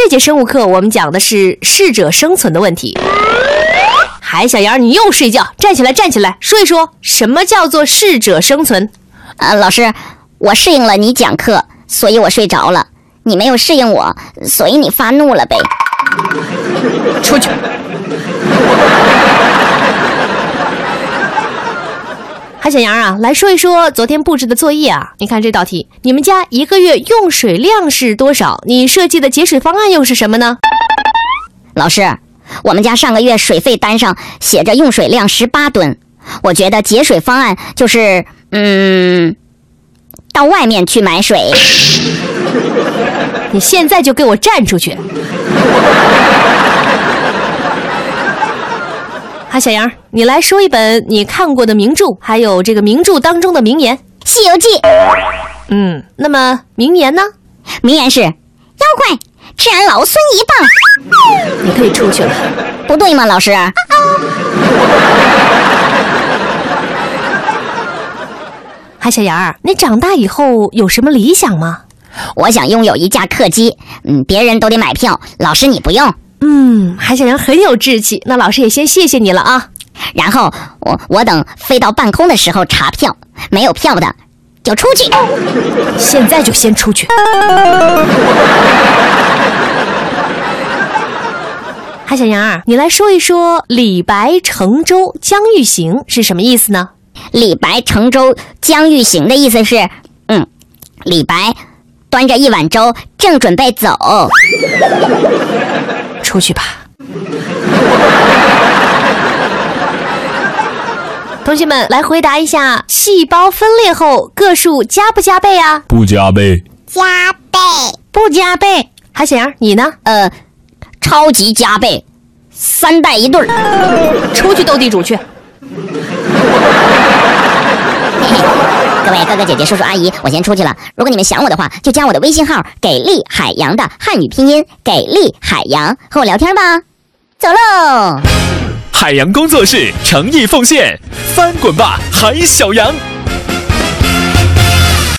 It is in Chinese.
这节生物课我们讲的是适者生存的问题。海小杨，你又睡觉，站起来，站起来，说一说什么叫做适者生存？呃，老师，我适应了你讲课，所以我睡着了。你没有适应我，所以你发怒了呗。出去。海小杨啊，来说一说昨天布置的作业啊。你看这道题，你们家一个月用水量是多少？你设计的节水方案又是什么呢？老师，我们家上个月水费单上写着用水量十八吨，我觉得节水方案就是，嗯，到外面去买水。你现在就给我站出去！海小杨，你来说一本你看过的名著，还有这个名著当中的名言。《西游记》嗯，那么名言呢？名言是：妖怪，吃俺老孙一棒。你可以出去了。不对吗，老师？海小杨，你长大以后有什么理想吗？我想拥有一架客机，嗯，别人都得买票，老师你不用。嗯，韩小羊很有志气。那老师也先谢谢你了啊。然后我我等飞到半空的时候查票，没有票的就出去。现在就先出去。韩小羊，你来说一说“李白乘舟将欲行”是什么意思呢？李白乘舟将欲行的意思是，嗯，李白端着一碗粥，正准备走。出去吧。同学们，来回答一下：细胞分裂后个数加不加倍啊？不加倍，加倍，不加倍。还小阳，你呢？呃，超级加倍，三代一对儿。出去斗地主去。各位哥哥姐姐、叔叔阿姨，我先出去了。如果你们想我的话，就加我的微信号“给力海洋”的汉语拼音“给力海洋”，和我聊天吧。走喽！海洋工作室诚意奉献，翻滚吧，海小羊！